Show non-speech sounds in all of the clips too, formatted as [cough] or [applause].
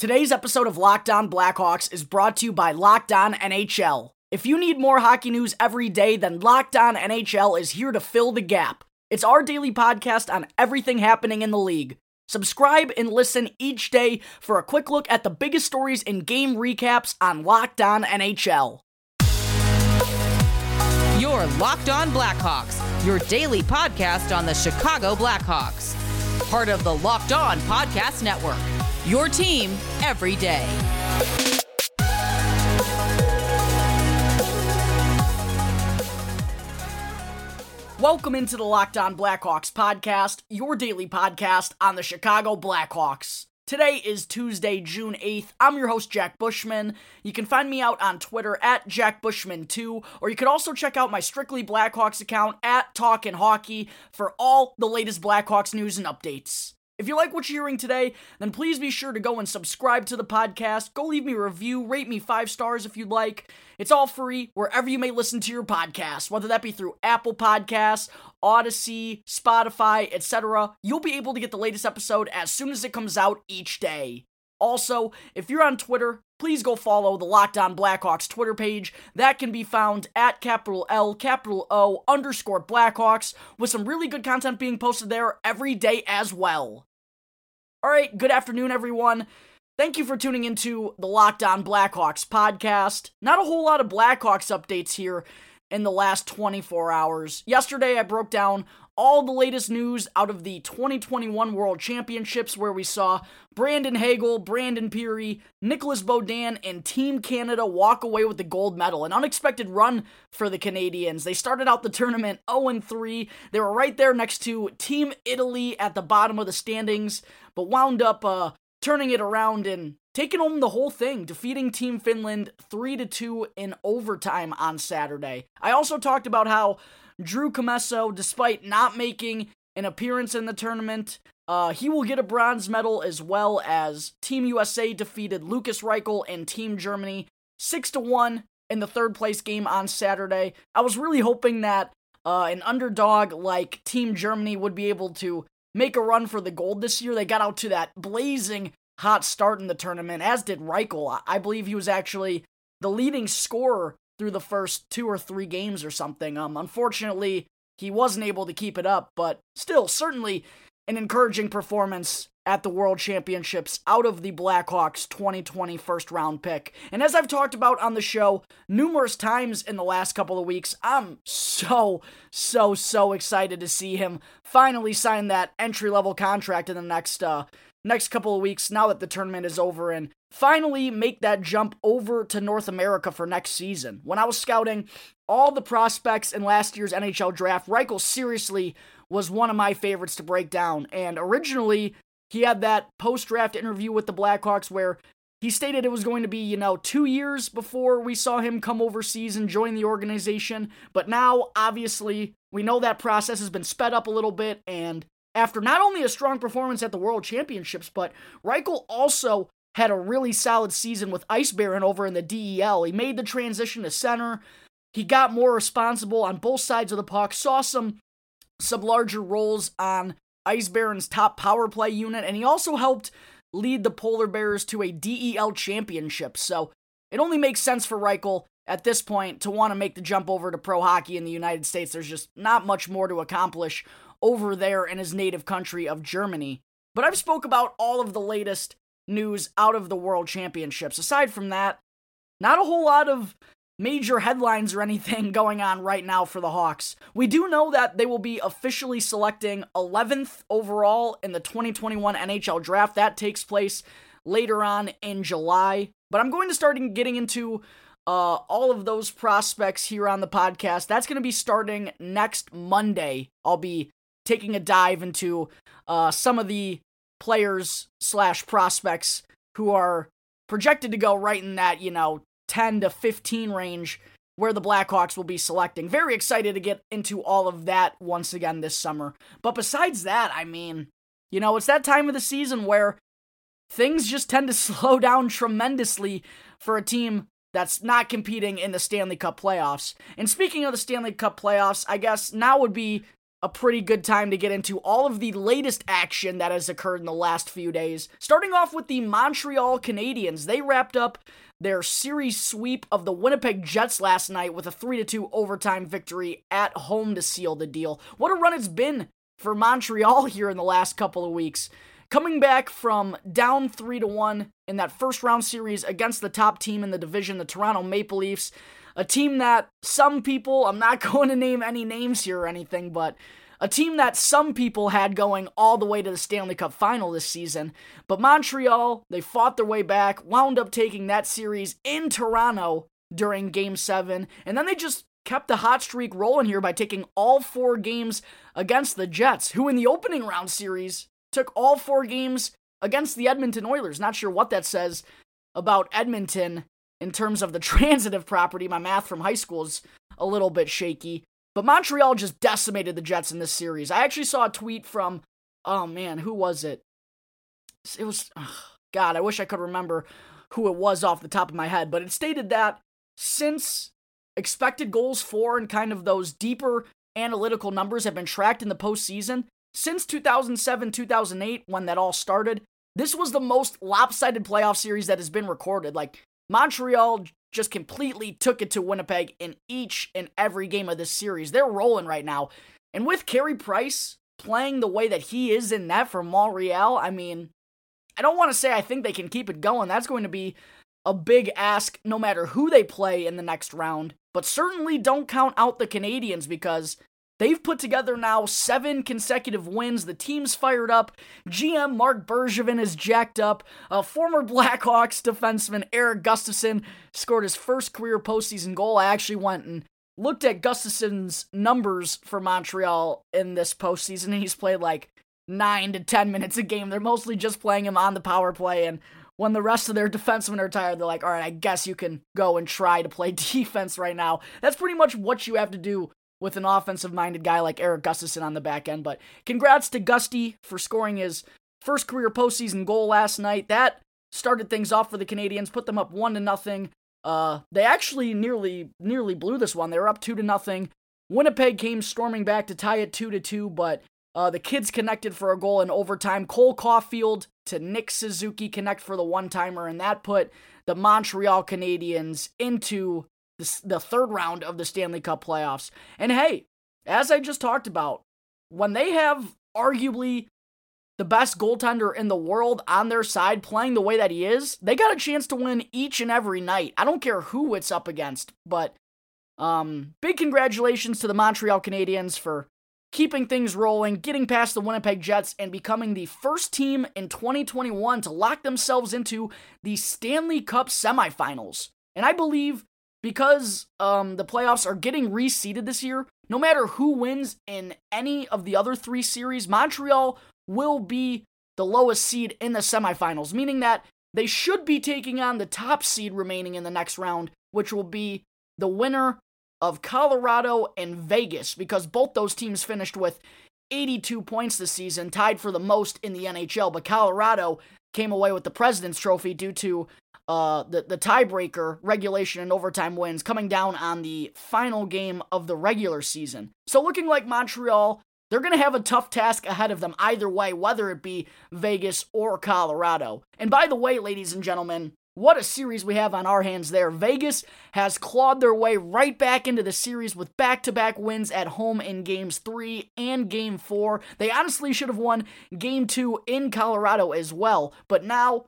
Today's episode of Locked On Blackhawks is brought to you by Locked On NHL. If you need more hockey news every day, then Locked On NHL is here to fill the gap. It's our daily podcast on everything happening in the league. Subscribe and listen each day for a quick look at the biggest stories and game recaps on Locked On NHL. Your Locked On Blackhawks, your daily podcast on the Chicago Blackhawks. Part of the Locked On Podcast Network. Your team every day. Welcome into the Locked On Blackhawks podcast, your daily podcast on the Chicago Blackhawks. Today is Tuesday, June 8th. I'm your host, Jack Bushman. You can find me out on Twitter at JackBushman2, or you could also check out my Strictly Blackhawks account at Talkin' Hockey for all the latest Blackhawks news and updates. If you like what you're hearing today, then please be sure to go and subscribe to the podcast. Go leave me a review, rate me five stars if you'd like. It's all free wherever you may listen to your podcast, whether that be through Apple Podcasts, Audacy, Spotify, etc. You'll be able to get the latest episode as soon as it comes out each day. Also, if you're on Twitter, please go follow the Locked On Blackhawks Twitter page. That can be found at capital L, capital O, underscore Blackhawks, with some really good content being posted there every day as well. All right, good afternoon, everyone. Thank you for tuning into the Locked On Blackhawks podcast. Not a whole lot of Blackhawks updates here in the last 24 hours. Yesterday, I broke down all the latest news out of the 2021 World Championships, where we saw Brandon Hagel, Brandon Pirri, Nicolas Beaudin, and Team Canada walk away with the gold medal. An unexpected run for the Canadians. They started out the tournament 0 3. They were right there next to Team Italy at the bottom of the standings, but wound up uh, turning it around and taking home the whole thing, defeating Team Finland 3 to 2 in overtime on Saturday. I also talked about how Drew Commesso, despite not making an appearance in the tournament, uh, he will get a bronze medal as well as Team USA defeated Lukas Reichel and Team Germany 6 to 1 in the third place game on Saturday. I was really hoping that uh, an underdog like Team Germany would be able to make a run for the gold this year. They got out to that blazing hot start in the tournament, as did Reichel. I believe he was actually the leading scorer through the first two or three games or something. Um, unfortunately, he wasn't able to keep it up, but still, certainly an encouraging performance at the World Championships out of the Blackhawks 2020 first round pick. And as I've talked about on the show numerous times in the last couple of weeks, I'm so, so, so excited to see him finally sign that entry level contract in the next uh, next couple of weeks now that the tournament is over and finally make that jump over to North America for next season. When I was scouting all the prospects in last year's NHL draft, Reichel seriously was one of my favorites to break down. And originally, he had that post draft interview with the Blackhawks where he stated it was going to be, you know, two years before we saw him come overseas and join the organization. But now, obviously, we know that process has been sped up a little bit, and after not only a strong performance at the World Championships, but Reichel also had a really solid season with Eisbären over in the DEL. He made the transition to center. He got more responsible on both sides of the puck, saw some some larger roles on Eisbären's top power play unit, and he also helped lead the Polar Bears to a DEL championship. So it only makes sense for Reichel at this point to want to make the jump over to pro hockey in the United States. There's just not much more to accomplish over there in his native country of Germany. But I've spoke about all of the latest news out of the World Championships. Aside from that, not a whole lot of major headlines or anything [laughs] going on right now for the Hawks. We do know that they will be officially selecting 11th overall in the 2021 NHL draft. That takes place later on in July. But I'm going to start getting into uh, all of those prospects here on the podcast. That's going to be starting next Monday. I'll be taking a dive into uh, some of the players slash prospects who are projected to go right in that you know 10 to 15 range where the Blackhawks will be selecting. Very excited to get into all of that once again this summer. But besides that, I mean, you know, it's that time of the season where things just tend to [laughs] slow down tremendously for a team that's not competing in the Stanley Cup playoffs. And speaking of the Stanley Cup playoffs, I guess now would be a pretty good time to get into all of the latest action that has occurred in the last few days. Starting off with the Montreal Canadiens. They wrapped up their series sweep of the Winnipeg Jets last night with a 3 2 overtime victory at home to seal the deal. What a run it's been for Montreal [laughs] here in the last couple of weeks. Coming back from down 3 to 1 in that first round series against the top team in the division, the Toronto Maple Leafs, a team that some people, I'm not [laughs] going to name any names here or anything, but a team that some people had going all the way to the Stanley Cup final this season. But Montreal, they fought their way back, wound up taking that series in Toronto during game 7, and then they just kept the hot streak rolling here by taking all four games against the Jets, who in the opening round series took all four games against the Edmonton Oilers. Not sure what that says about Edmonton in terms of the [laughs] transitive property. My math from high school is a little bit shaky. But Montreal just decimated the Jets in this series. I actually saw a tweet from, oh man, who was it? It was, God, I wish I could remember who it was off the top of my head, but it stated that since expected goals for and kind of those deeper analytical numbers have been tracked in the postseason, since 2007 2008, when that all started, this was the most lopsided playoff series that has been recorded. Like, Montreal just completely took it to Winnipeg in each and every game of this series. They're rolling right now. And with Carey Price playing the way that he is in that for Montreal, I mean, I don't want to say I think they can keep it going. That's going to be a big ask no matter who they play in the next round. But certainly don't count out the Canadians because They've put together now seven consecutive wins. The team's fired up. GM Marc Bergevin is jacked up. Uh, former [laughs] Blackhawks defenseman Eric Gustafsson scored his first career postseason goal. I actually went and looked at Gustafsson's numbers for Montreal in this postseason, and he's played like nine to ten minutes a game. They're mostly just playing him on the power play, and when the rest of their [laughs] defensemen are tired, they're like, all right, I guess you can go and try to play [laughs] defense right now. That's pretty much what you have to do with an offensive minded guy like Eric Gustafsson on the back end. But congrats to Gusty for scoring his first career postseason goal last night. That started things off for the Canadiens, put them up one to nothing. Uh, they actually nearly nearly blew this one. They were up two to nothing. Winnipeg came storming back to tie it two to two, but uh, the kids connected for a goal in overtime. Cole Caufield to Nick Suzuki connect for the one timer, and that put the Montreal Canadiens into the, third round of the Stanley Cup playoffs. And hey, as I just talked about, when they have arguably the best goaltender in the world on their side playing the way that he is, they got a chance to win each and every night. I don't care who it's up against, but um, big congratulations to the Montreal Canadiens for keeping things rolling, getting past the Winnipeg Jets, and becoming the first team in 2021 to lock themselves into the Stanley Cup semifinals. And I believe because um, the playoffs are getting reseeded this year, no matter who wins in any of the other three series, Montreal will be the lowest seed in the semifinals, meaning that they should be taking on the top seed remaining in the next round, which will be the winner of Colorado and Vegas, because both those teams finished with 82 points this season, tied for the most in the NHL. But Colorado came away with the President's Trophy due to uh, the, the tiebreaker, regulation, and overtime wins coming down on the final game of the regular season. So, looking like Montreal, they're going to have a tough task ahead of them either way, whether it be Vegas or Colorado. And by the way, ladies and gentlemen, what a series we have on our hands there. Vegas has clawed their way right back into the series with back to back wins at home in games three and game four. They honestly should have won game two in Colorado as well, but now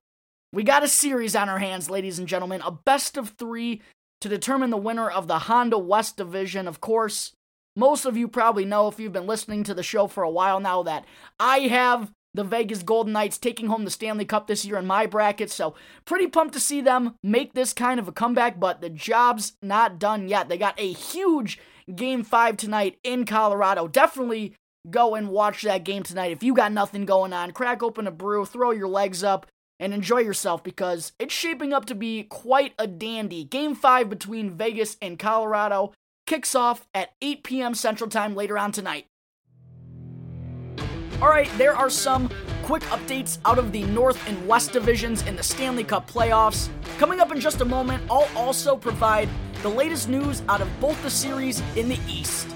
we got a series on our hands, ladies and gentlemen, a best of three to determine the winner of the Honda West Division. Of course, most of you probably know if you've been listening to the show for a while now that I have the Vegas Golden Knights taking home the Stanley Cup this year in my bracket, so pretty pumped to see them make this kind of a comeback, but the job's not done yet. They got a huge game five tonight in Colorado. Definitely go and watch that game tonight. If you got nothing going on, crack open a brew, throw your legs up, and enjoy yourself because it's shaping up to be quite a dandy. Game 5 between Vegas and Colorado kicks off at 8 p.m. Central Time later on tonight. Alright, there are some quick updates out of the North and West divisions in the Stanley Cup playoffs. Coming up in just a moment, I'll also provide the latest news out of both the series in the East.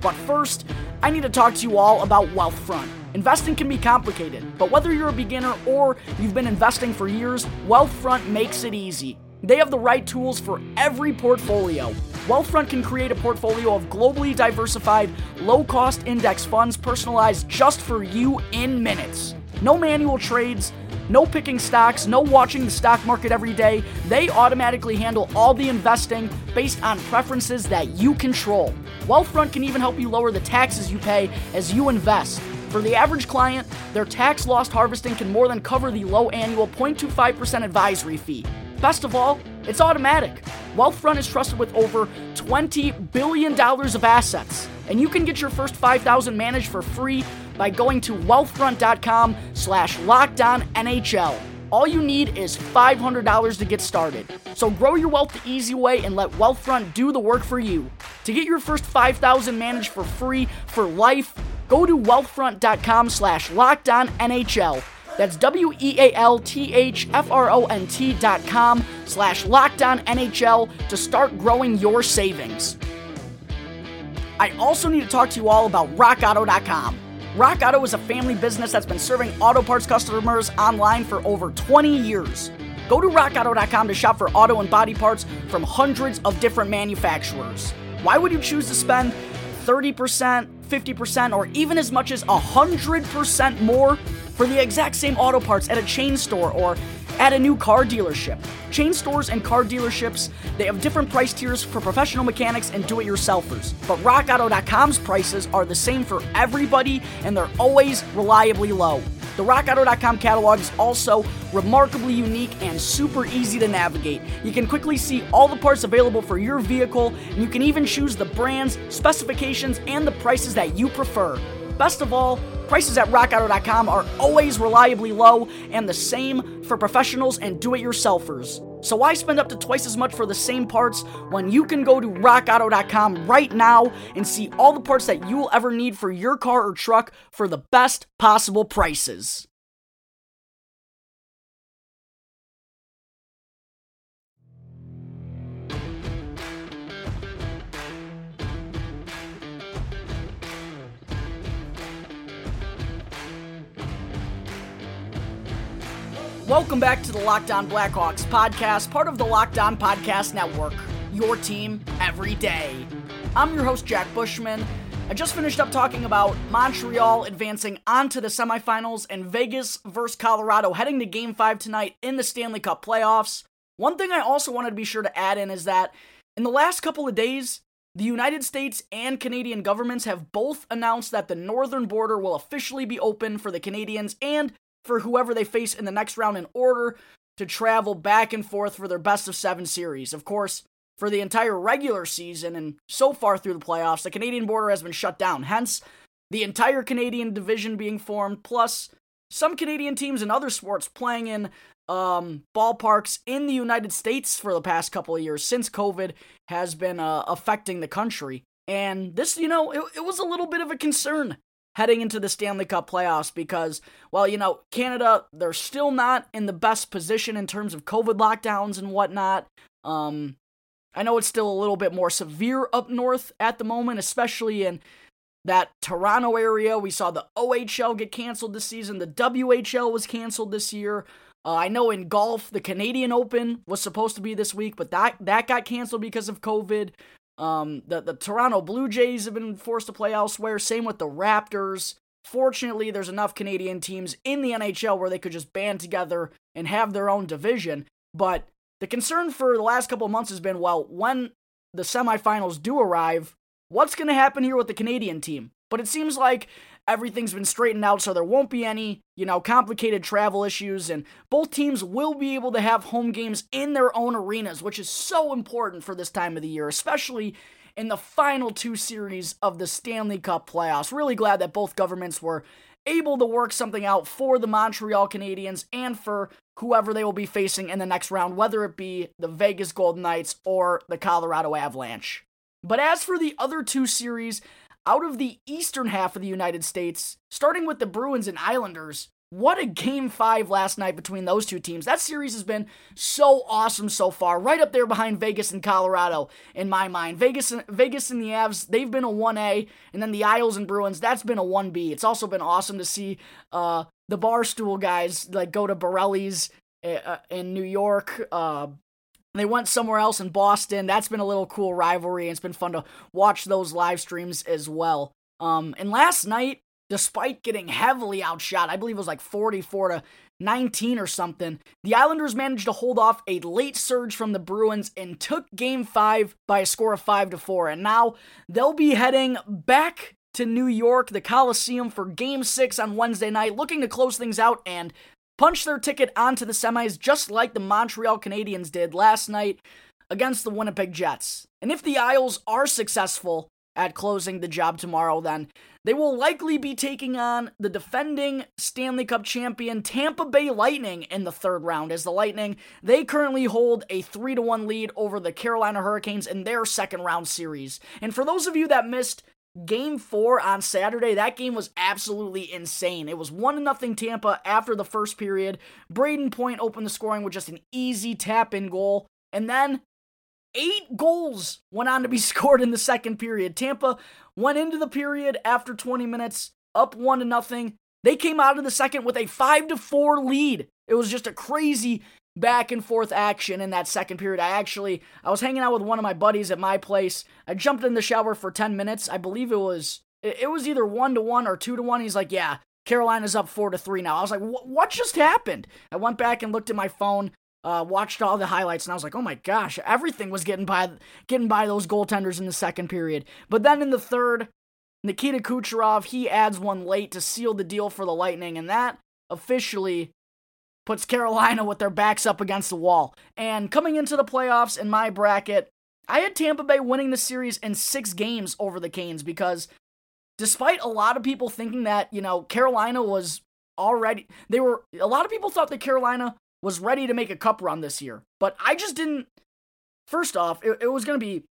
But first, I need to talk to you all about Wealthfront. Investing can be complicated, but whether you're a beginner or you've been investing for years, Wealthfront makes it easy. They have the right tools for every portfolio. Wealthfront can create a portfolio of globally diversified, low cost index funds personalized just for you in minutes. No manual trades, no picking stocks, no watching the stock market every day. They automatically handle all the investing based on preferences that you control. Wealthfront can even help you lower the taxes you pay as you invest. For the average client, their tax loss harvesting can more than cover the low annual 0.25% advisory fee. Best of all, it's automatic. Wealthfront is trusted with over $20 billion of assets. And you can get your first 5000 managed for free by going to wealthfront.com slash lockedonnhl. All you need is $500 to get started. So grow your wealth the easy way and let Wealthfront do the work for you. To get your first 5000 managed for free for life, go to wealthfront.com slash lockedonnhl. That's W E A L T H F R O N T dot com slash locked on NHL to start growing your savings. I also need to talk to you all about rockauto.com. Rock Auto is a family business that's been serving auto parts customers online for over 20 years. Go to rockauto.com to shop for auto and body parts from hundreds of different manufacturers. Why would you choose to spend 30%, 50%, or even as much as 100% more for the exact same auto parts at a chain store or at a new car dealership. Chain stores and car dealerships, they have different price tiers for professional mechanics and do-it-yourselfers. But rockauto.com's prices are the same for everybody and they're always reliably low. The rockauto.com catalog is also remarkably unique and super easy to navigate. You can quickly see all the parts available for your vehicle, and you can even choose the brands, specifications, and the prices that you prefer. Best of all, prices at rockauto.com are always reliably low and the same for professionals and do it yourselfers. So why spend up to twice as much for the same parts when you can go to rockauto.com right now and see all the parts that you will ever need for your car or truck for the best possible prices? Welcome back to the Locked On Blackhawks podcast, part of the Locked On Podcast Network. Your team every day. I'm your host, Jack Bushman. I just finished up talking about Montreal advancing onto the semifinals and Vegas versus Colorado heading to game five tonight in the Stanley Cup playoffs. One thing I also wanted to be sure to add in is that in the last couple of days, the United States and Canadian governments have both announced that the northern border will officially be open for the Canadians and for whoever they face in the next round in order to travel back and forth for their best of seven series. Of course, for the entire regular season and so far through the playoffs, the Canadian border has been shut down. Hence, the entire Canadian division being formed, plus some Canadian teams in other sports playing in um, ballparks in the United States for the past couple of years since COVID has been uh, affecting the country. And this, you know, it, it was a little bit of a concern heading into the Stanley Cup playoffs because, well, you know, Canada, they're still not in the best position in terms of COVID lockdowns and whatnot. Um, I know it's still a little bit more severe up north at the moment, especially in that Toronto area. We saw the OHL get canceled this season, the WHL was canceled this year. Uh, I know in golf, the Canadian Open was supposed to be this week, but that that got canceled because of COVID. Um, the, the Toronto Blue Jays have been forced to play elsewhere. Same with the Raptors. Fortunately, there's enough Canadian teams in the NHL where they could just band together and have their own division. But the concern for the last couple months has been well, when the semifinals do arrive, what's going to happen here with the Canadian team? But it seems like everything's been straightened out so there won't be any, you know, complicated travel issues and both teams will be able to have home games in their own arenas, which is so important for this time of the year, especially in the final two series of the Stanley Cup playoffs. Really glad that both governments were able to work something out for the Montreal Canadiens and for whoever they will be facing in the next round, whether it be the Vegas Golden Knights or the Colorado Avalanche. But as for the other two series, out of the eastern half of the United States, starting with the Bruins and Islanders, what a game five last night between those two teams. That series has been so awesome so far, right up there behind Vegas and Colorado in my mind. Vegas, Vegas and the Avs, they've been a 1A, and then the Isles and Bruins, that's been a 1B. It's also been awesome to see uh, the Barstool guys like go to Borrelli's uh, uh, in New York. Uh, they went somewhere else in Boston. That's been a little cool rivalry, and it's been fun to watch those live streams as well. Um, and last night, despite getting heavily outshot. I believe it was like 44 to 19 or something. The Islanders managed to hold off a late surge from the Bruins and took game 5 by a score of 5 to 4. And now they'll be heading back to New York, the Coliseum for game 6 on Wednesday night, looking to close things out and punch their ticket onto the semis just like the Montreal Canadiens did last night against the Winnipeg Jets. And if the Isles are successful, at closing the job tomorrow, then they will likely be taking on the defending Stanley Cup champion Tampa Bay Lightning in the third round. As the Lightning, they currently hold a 3 to 1 lead over the Carolina Hurricanes in their second round series. And for those of you that missed Game 4 on Saturday, that game was absolutely insane. It was 1 0 Tampa after the first period. Brayden Point opened the scoring with just an easy tap in goal. And then Eight goals went on to be [laughs] scored in the second period. Tampa went into the period after 20 minutes, up one to nothing. They came out of the second with a five to four lead. It was just a crazy back and forth action in that second period. I actually I was hanging out with one of my buddies at my place. I jumped in the shower for 10 minutes. I believe it was it was either 1 to 1 or 2 to 1. He's like, "Yeah, Carolina's up 4 to 3 now." I was like, "What just happened?" I went back and looked at my phone uh, watched all the highlights and I was like, oh my gosh, everything was getting by getting by those goaltenders in the second period. But then in the third, Nikita Kucherov he adds one late to seal the deal for the Lightning, and that officially puts Carolina with their backs up against the wall. And coming into the playoffs in my bracket, I had Tampa Bay winning the series in six games over the Canes because despite a lot of people thinking that, you know, Carolina was already they were a lot of people thought that Carolina was ready to make a cup run this year. But I just didn't. First off, it, it was going to be.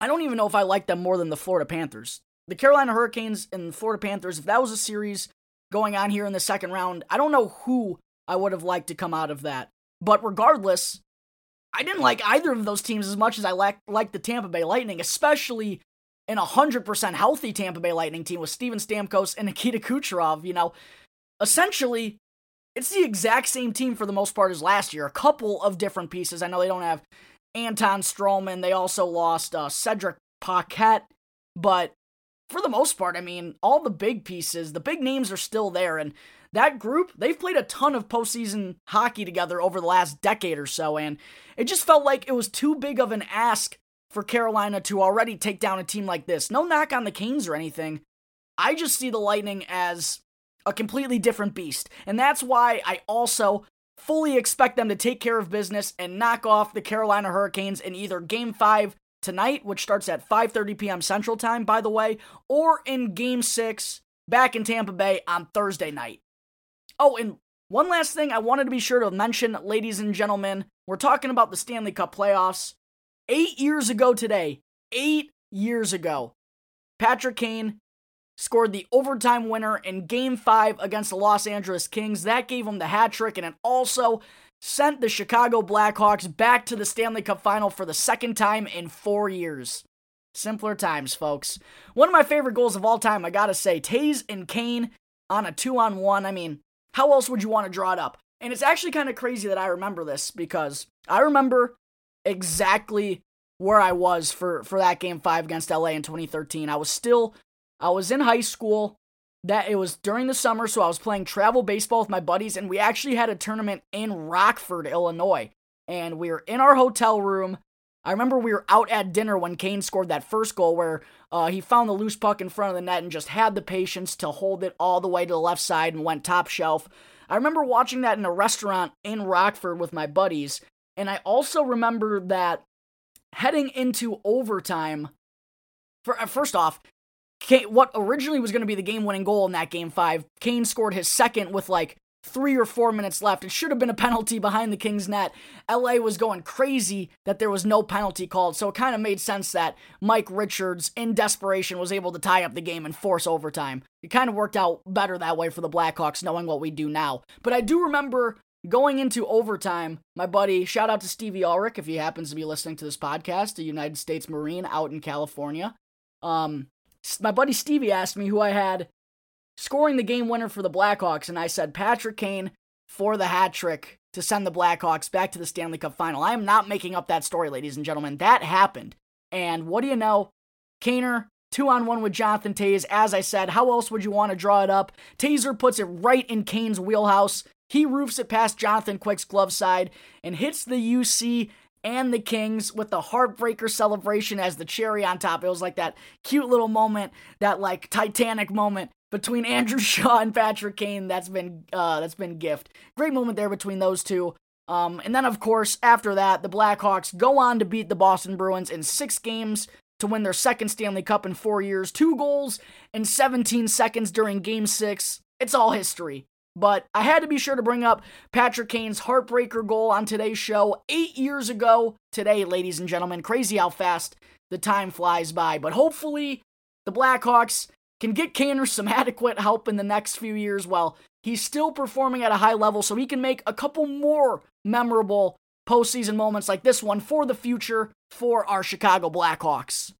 I don't even know if I like them more than the Florida Panthers. The Carolina Hurricanes and the Florida Panthers, if that was a series going on here in the second round, I don't know who I would have liked to come out of that. But regardless, I didn't like either of those teams as much as I like like the Tampa Bay Lightning, especially an 100% healthy Tampa Bay Lightning team with Steven Stamkos and Nikita Kucherov. You know, essentially, it's the exact same team for the most part as last year. A couple of different pieces. I know they don't have Anton Stralman. They also lost uh, Cedric Paquette. But for the most part, I mean, all the big pieces, the big names are still there. And that group, they've played a ton of postseason hockey together over the last decade or so. And it just felt like it was too big of an ask for Carolina to already take down a team like this. No knock on the Canes or anything. I just see the Lightning as a completely different beast. And that's why I also fully expect them to take care of business and knock off the Carolina Hurricanes in either game 5 tonight, which starts at 5:30 p.m. Central Time by the way, or in game 6 back in Tampa Bay on Thursday night. Oh, and one last thing I wanted to be sure to mention, ladies and gentlemen, we're talking about the Stanley Cup playoffs. 8 years ago today, 8 years ago, Patrick Kane scored the overtime winner in game five against the Los Angeles Kings. That gave him the hat trick, and it also sent the Chicago Blackhawks back to the Stanley Cup final for the second time in four years. Simpler times, folks. One of my favorite goals of all time, I gotta say, Toews and Kane on a two on one. I mean, how else would you want to draw it up? And it's actually kind of crazy that I remember this because I remember exactly where I was for, for that game five against LA in 2013. I was still I was in high school. That it was during the summer, so I was playing travel baseball with my buddies, and we actually had a tournament in Rockford, Illinois. And we were in our hotel room. I remember we were out at dinner when Kane scored that first goal where uh, he found the loose puck in front of the net and just had the patience to hold it all the way to the left side and went top shelf. I remember watching that in a restaurant in Rockford with my buddies. And I also remember that heading into overtime, for, uh, first off, Kane, what originally was going to be the game winning goal in that game five, Kane scored his second with like three or four minutes left. It should have been a penalty behind the Kings net. LA was going crazy that there was no penalty called, so it kind of made sense that Mike Richards, in desperation, was able to tie up the game and force overtime. It kind of worked out better that way for the Blackhawks, knowing what we do now. But I do remember going into overtime, my buddy, shout out to Stevie Ulrich if he happens to be listening to this podcast, a United States Marine out in California. Um, my buddy Stevie asked me who I had scoring the game winner for the Blackhawks, and I said Patrick Kane for the hat trick to send the Blackhawks back to the Stanley Cup final. I am not making up that story, ladies and gentlemen. That happened. And what do you know? Kaner, two on one with Jonathan Toews. As I said, how else would you want to draw it up? Tazer puts it right in Kane's wheelhouse. He roofs it past Jonathan Quick's glove side and hits the UC and the Kings with the heartbreaker celebration as the cherry on top. It was like that cute little moment, that like Titanic moment between Andrew [laughs] Shaw and Patrick Kane. That's been uh, that's been gift. Great moment there between those two. Um, and then of course after that, the Blackhawks go on to beat the Boston Bruins in six games to win their second Stanley Cup in four years. Two goals in 17 seconds during Game Six. It's all history. But I had to be sure to bring up Patrick Kane's heartbreaker goal on today's show eight years ago today, ladies and gentlemen. Crazy how fast the time flies by. But hopefully, the Blackhawks can get Kaner [laughs] some adequate help in the next few years while he's still performing at a high level so he can make a couple more memorable postseason moments like this one for the future for our Chicago Blackhawks.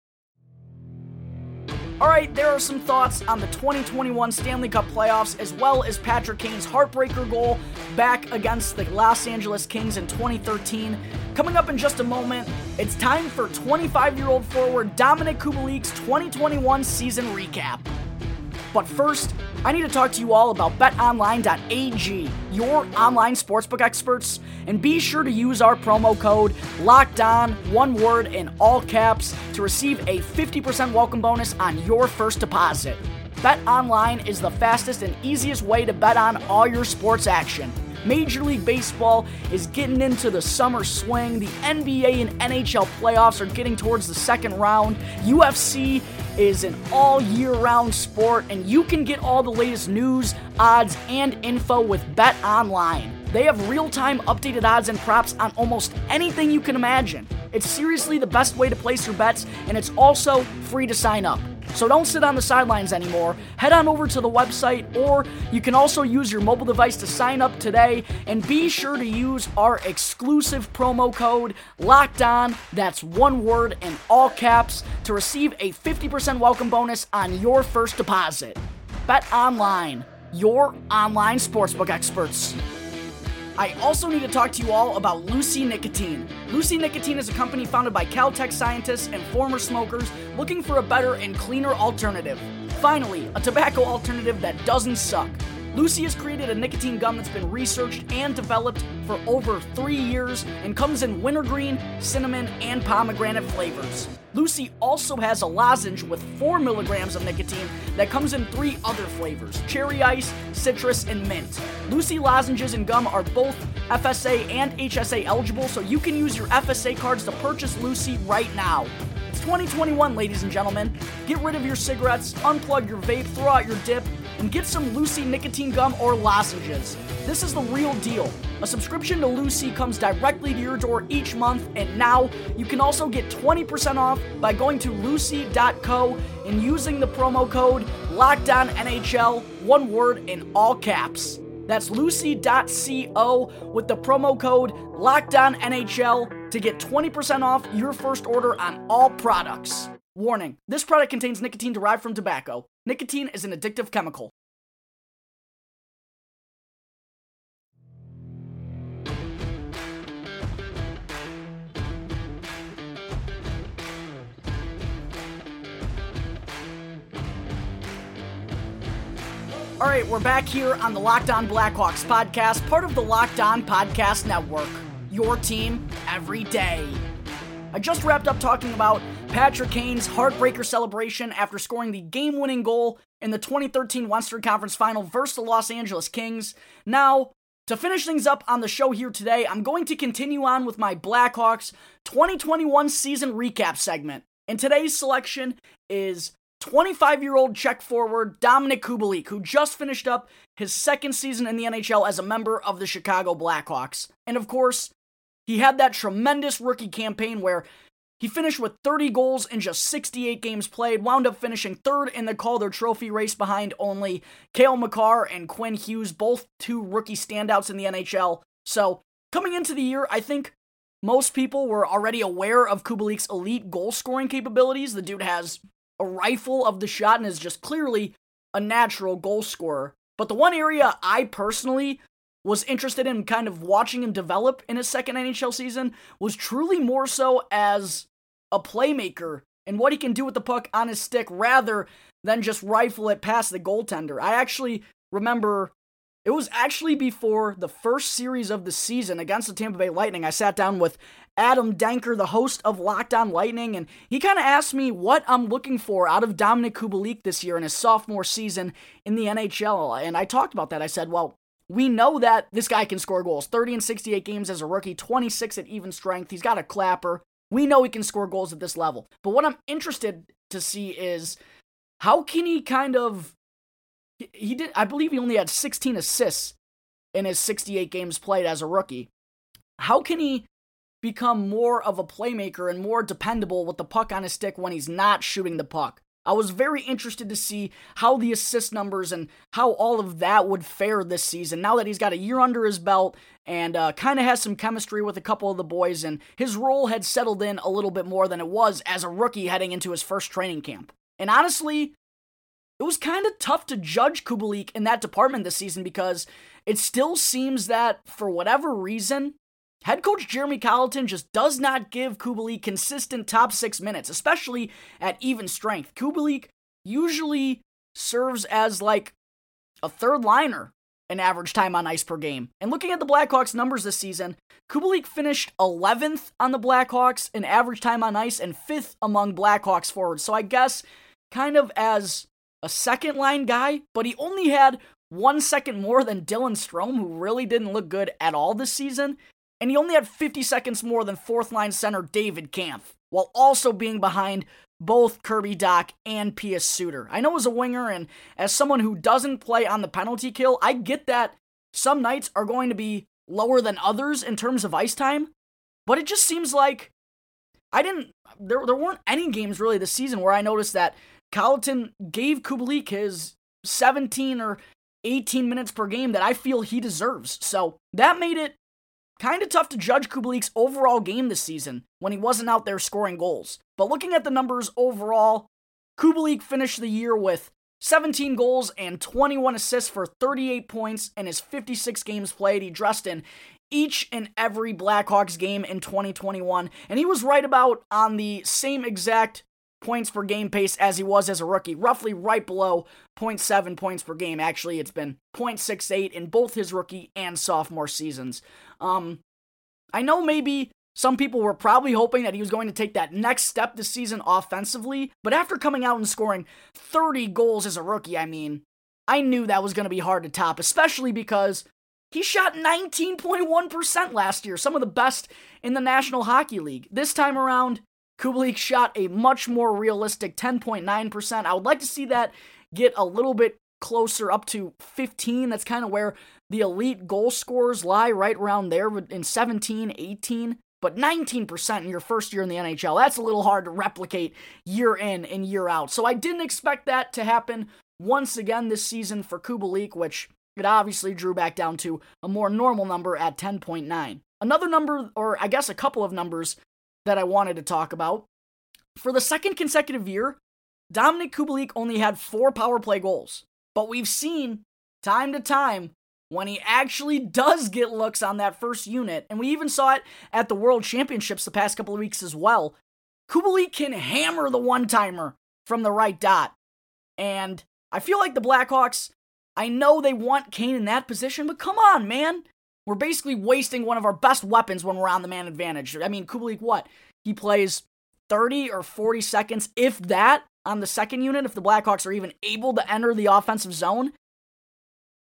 All right, there are some thoughts on the 2021 Stanley Cup playoffs, as well as Patrick Kane's heartbreaker goal back against the Los Angeles Kings in 2013. Coming up in just a moment, it's time for 25 year old forward Dominik Kubalik's 2021 season recap. But first, I need to talk to you all about betonline.ag, your online sportsbook experts, and be sure to use our promo code locked on, one word in all caps, to receive a 50% welcome bonus on your first deposit. BetOnline is the fastest and easiest way to bet on all your sports action. Major League Baseball is getting into the summer swing. The NBA and NHL playoffs are getting towards the second round. UFC is an all year round sport, and you can get all the latest news, odds, and info with Bet Online. They have real time updated odds and props on almost anything you can imagine. It's seriously the best way to place your bets, and it's also free to sign up. So don't sit on the sidelines anymore. Head on over to the website, or you can also use your mobile device to sign up today. And be sure to use our exclusive promo code Locked On. That's one word in all caps to receive a 50% welcome bonus on your first deposit. Bet online, your online sportsbook experts. I also need to talk to you all about Lucy Nicotine. Lucy Nicotine is a company founded by Caltech scientists and former smokers looking for a better and cleaner alternative. Finally, a tobacco alternative that doesn't suck. Lucy has created a nicotine gum that's been researched and developed for over three years and comes in wintergreen, cinnamon, and pomegranate flavors. Lucy also has a lozenge with 4 milligrams of nicotine that comes in three other flavors cherry ice, citrus, and mint. Lucy lozenges and gum are both FSA and HSA eligible, so you can use your FSA cards to purchase Lucy right now. It's 2021, ladies and gentlemen. Get rid of your cigarettes, unplug your vape, throw out your dip, and get some Lucy nicotine gum or lozenges. This is the real deal. A subscription to Lucy comes directly to your door each month, and now you can also get 20% off by going to lucy.co and using the promo code LOCKEDONNHL, one word in all caps. That's lucy.co with the promo code LOCKEDONNHL to get 20% off your first order on all products. Warning this product contains nicotine derived from tobacco. Nicotine is an addictive chemical. All right, we're back here on the Locked On Blackhawks podcast, part of the Locked On Podcast Network. Your team every day. I just wrapped up talking about Patrick Kane's heartbreaker celebration after scoring the game winning goal in the 2013 Western Conference Final versus the Los Angeles Kings. Now, to finish things up on the show here today, I'm going to continue on with my Blackhawks 2021 season recap segment. And today's selection is 25 year old Czech forward Dominik Kubalik, who just finished up his second season in the NHL as a member of the Chicago Blackhawks. And of course, he had that tremendous rookie campaign where he finished with 30 goals in just 68 games played, wound up finishing third in the Calder Trophy race behind only Cale Makar and Quinn Hughes, both two rookie standouts in the NHL. So, coming into the year, I think most people were already aware of Kubalik's elite goal scoring capabilities. The dude has a rifle of the shot and is just clearly a natural goal scorer. But the one area I personally was interested in kind of watching him develop in his second NHL season was truly more so as a playmaker and what he can do with the puck on his stick rather than just rifle it past the goaltender. I actually remember it was actually before the first series of the season against the Tampa Bay Lightning. I sat down with Adam Danker, the host of Locked On Lightning, and he kind of asked me what I'm looking for out of Dominik Kubalik this year in his sophomore season in the NHL. And I talked about that. I said, well, we know that this guy can score goals 30 and 68 games as a rookie, 26 at even strength. He's got a clapper. We know he can score goals at this level. But what I'm interested to see is how can he kind of he did I believe he only had 16 assists in his 68 games played as a rookie. How can he become more of a playmaker and more dependable with the puck on his stick when he's not shooting the puck? I was very interested to see how the assist numbers and how all of that would fare this season. Now that he's got a year under his belt and uh, kind of has some chemistry with a couple of the boys, and his role had settled in a little bit more than it was as a rookie heading into his first training camp. And honestly, it was kind of tough to judge Kubalik in that department this season because it still seems that, for whatever reason, head coach Jeremy Colliton just does not give Kubalik consistent top six minutes, especially at even strength. Kubalik usually serves as like a third liner in average time on ice per game. And looking at the Blackhawks numbers this season, Kubalik finished 11th on the Blackhawks in average time on ice and 5th among Blackhawks forwards. So I guess kind of as a second line guy, but he only had one second more than Dylan Strome, who really didn't look good at all this season. And he only had 50 seconds more than fourth line center David Kampf, while also being behind both Kirby Dach and Pius Suter. I know as a winger and as someone who doesn't play on the penalty kill, I get that some nights are going to be lower than others in terms of ice time, but it just seems like I didn't there there weren't any games really this season where I noticed that Colliton gave Kubalik his 17 or 18 minutes per game that I feel he deserves. So that made it kind of tough to judge Kubalik's overall game this season when he wasn't out there scoring goals. But looking at the numbers overall, Kubalik finished the year with 17 goals and 21 assists for 38 points in his 56 games played. He dressed in each and every Blackhawks game in 2021, and he was right about on the same exact points per game pace as he was as a rookie, roughly right below 0.7 points per game. Actually, it's been 0.68 in both his rookie and sophomore seasons. Um, I know maybe some people were probably hoping that he was going to take that next step this season offensively, but after coming out and scoring 30 goals as a rookie, I mean, I knew that was going to be hard to top, especially because he shot 19.1% last year, some of the best in the National Hockey League. This time around, Kubalik shot a much more realistic 10.9%. I would like to see that get a little bit closer up to 15. That's kind of where the elite goal scorers lie, right around there in 17, 18. But 19% in your first year in the NHL, that's a little hard to replicate year in and year out. So I didn't expect that to happen once again this season for Kubalik, which it obviously drew back down to a more normal number at 10.9. Another number, or I guess a couple of numbers that I wanted to talk about. For the second consecutive year, Dominik Kubalik only had four power play goals. But we've seen time to time when he actually does get looks on that first unit, and we even saw it at the World Championships the past couple of weeks as well. Kubalik can hammer the one timer from the right dot. And I feel like the Blackhawks, I know they want Kane in that position, but come on, man. We're basically wasting one of our best weapons when we're on the man advantage. I mean, Kubalik, what? He plays 30 or 40 seconds, if that, on the second unit, if the Blackhawks are even able to enter the offensive zone.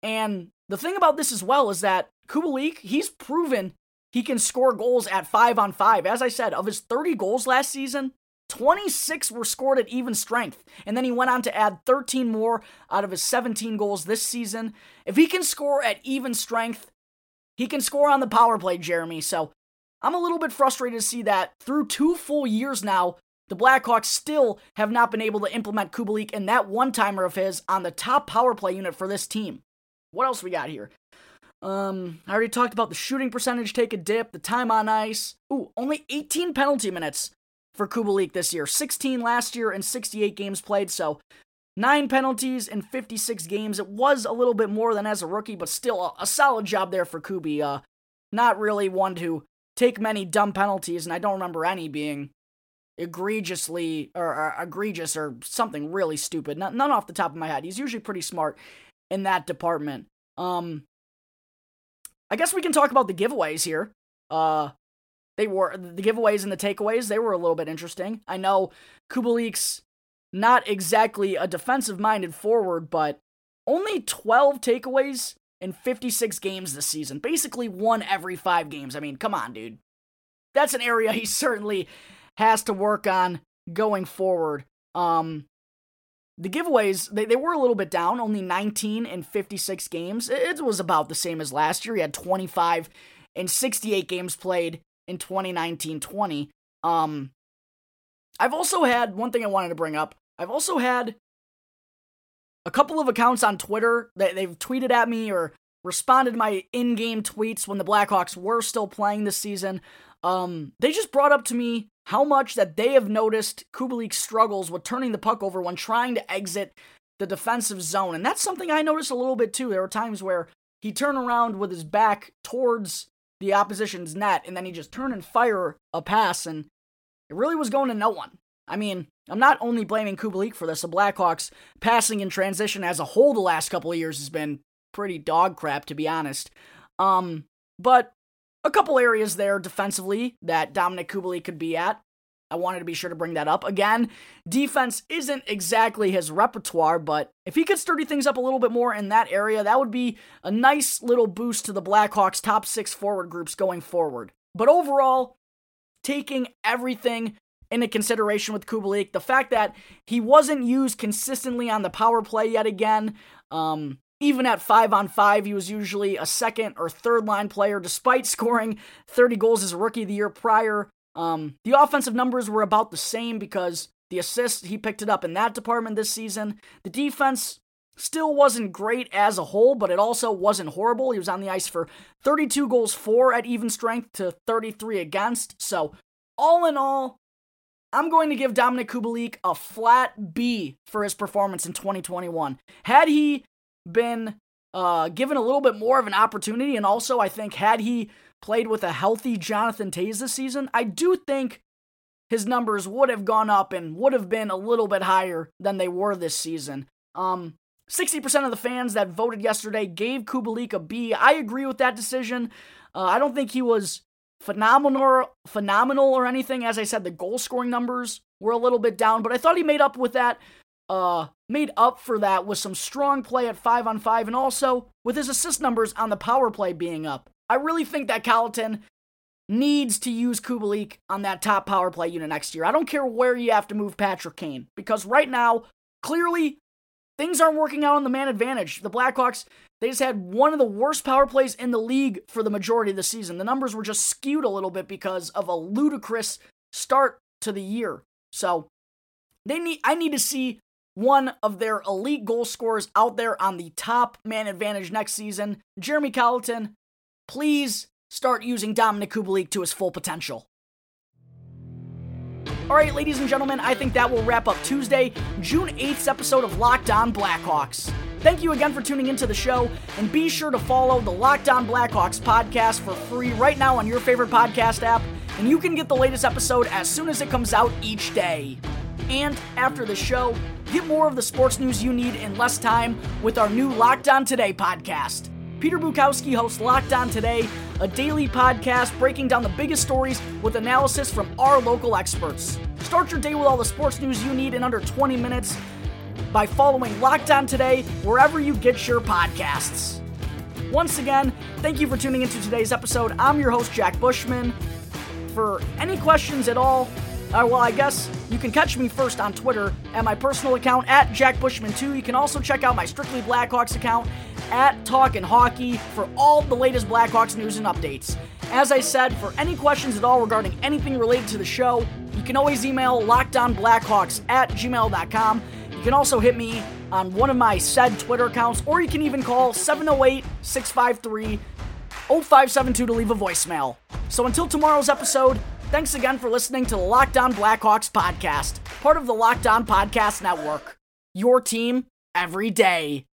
And the thing about this as well is that Kubalik, he's proven he can score goals at five on five. As I said, of his 30 goals last season, 26 were scored at even strength, and then he went on to add 13 more out of his 17 goals this season. If he can score at even strength, he can score on the power play, Jeremy. So I'm a little bit frustrated to see that through two full years now, the Blackhawks still have not been able to implement Kubalik and that one timer of his on the top power play unit for this team. What else we got here? Um, I already talked about the shooting percentage take a dip, the time on ice. Ooh, only 18 penalty minutes for Kubalik this year. 16 last year and 68 games played, so nine penalties in 56 games. It was a little bit more than as a rookie, but still a, a solid job there for Kubi. Uh, not really one to take many dumb penalties, and I don't remember any being egregiously or, or egregious or something really stupid. None, none off the top of my head. He's usually pretty smart in that department. Um, I guess we can talk about the giveaways here. Uh, they were the giveaways and the takeaways. They were a little bit interesting. I know Kubalik's not exactly a defensive-minded forward, but only 12 takeaways in 56 games this season. Basically one every five games. I mean, come on, dude. That's an area [laughs] he certainly has to work on going forward. Um, the giveaways, they, they were a little bit down, only 19 in 56 games. It, was about the same as last year. He had 25 in 68 games played in 2019 20. Um, I've also had one thing I wanted to bring up. I've also had a couple of accounts on Twitter that they've tweeted at me or responded to my in-game tweets when the Blackhawks were still playing this season. Um, they just brought up to me how much that they have noticed Kubalik struggles with turning the puck over when trying to exit the defensive zone. And that's something I noticed a little bit too. There were times where he turned around with his back towards the opposition's net and then he just turn and fire a pass and it really was going to no one. I mean, I'm not only blaming Kubalik for this. The Blackhawks passing in transition as a whole the last couple of years has been pretty dog crap, to be honest. Um, but a couple areas there defensively that Dominik Kubalik could be at. I wanted to be sure to bring that up. Again, defense isn't exactly his repertoire, but if he could sturdy things up a little bit more in that area, that would be a nice little boost to the Blackhawks' top six forward groups going forward. But overall, taking everything into consideration with Kubalik, the fact that he wasn't used consistently on the power play yet again, um, even at five on five, he was usually a second or third line player, despite [laughs] scoring 30 goals as a rookie the year prior. Um, the offensive numbers were about the same because the assists, he picked it up in that department this season. The defense still wasn't great as a whole, but it also wasn't horrible. He was on the ice for 32 goals 4 at even strength to 33 against. So, all in all, I'm going to give Dominik Kubalik a flat B for his performance in 2021. Had he been uh, given a little bit more of an opportunity, and also I think had he played with a healthy Jonathan Toews this season, I do think his numbers would have gone up and would have been a little bit higher than they were this season. Um, 60% of the fans that voted yesterday gave Kubalik a B. I agree with that decision. Uh, I don't think he was phenomenal, phenomenal or anything. As I said, the goal scoring numbers were a little bit down, but I thought he made up with that uh, made up for that with some strong play at 5 on 5 and also with his assist numbers on the power play being up. I really think that Colliton needs to use Kubalik on that top power play unit next year. I don't care where you have to move Patrick Kane because right now, clearly, things aren't working out on the man advantage. The Blackhawks, they just had one of the worst power plays in the league for the majority of the season. The numbers were just skewed a little bit because of a ludicrous start to the year. So, they need I need to see one of their elite goal scorers out there on the top man advantage next season. Jeremy Colliton, please start using Dominik Kubalik to his full potential. All right, ladies and gentlemen, I think that will wrap up Tuesday, June 8th episode of Locked On Blackhawks. Thank you again for tuning into the show, and be sure to follow the Locked On Blackhawks podcast for free right now on your favorite podcast app, and you can get the latest episode as soon as it comes out each day. And after the show, get more of the sports news you need in less time with our new Locked On Today podcast. Peter Bukowski hosts Locked On Today, a daily podcast breaking down the biggest stories with analysis from our local experts. Start your day with all the sports news you need in under 20 minutes by following Locked On Today wherever you get your podcasts. Once again, thank you for tuning into today's episode. I'm your host, Jack Bushman. For any questions at all, Uh, well, I guess you can catch me first on Twitter at my personal account at Jack Bushman2. You can also check out my Strictly Blackhawks account at Talkin' Hockey for all the latest Blackhawks news and updates. As I said, for any questions at all regarding anything related to the show, you can always email lockedonblackhawks at gmail.com. You can also hit me on one of my said Twitter accounts, or you can even call 708 653 0572 to leave a voicemail. So until tomorrow's episode, thanks again for listening to the Locked On Blackhawks podcast, part of the Locked On Podcast Network. Your team every day.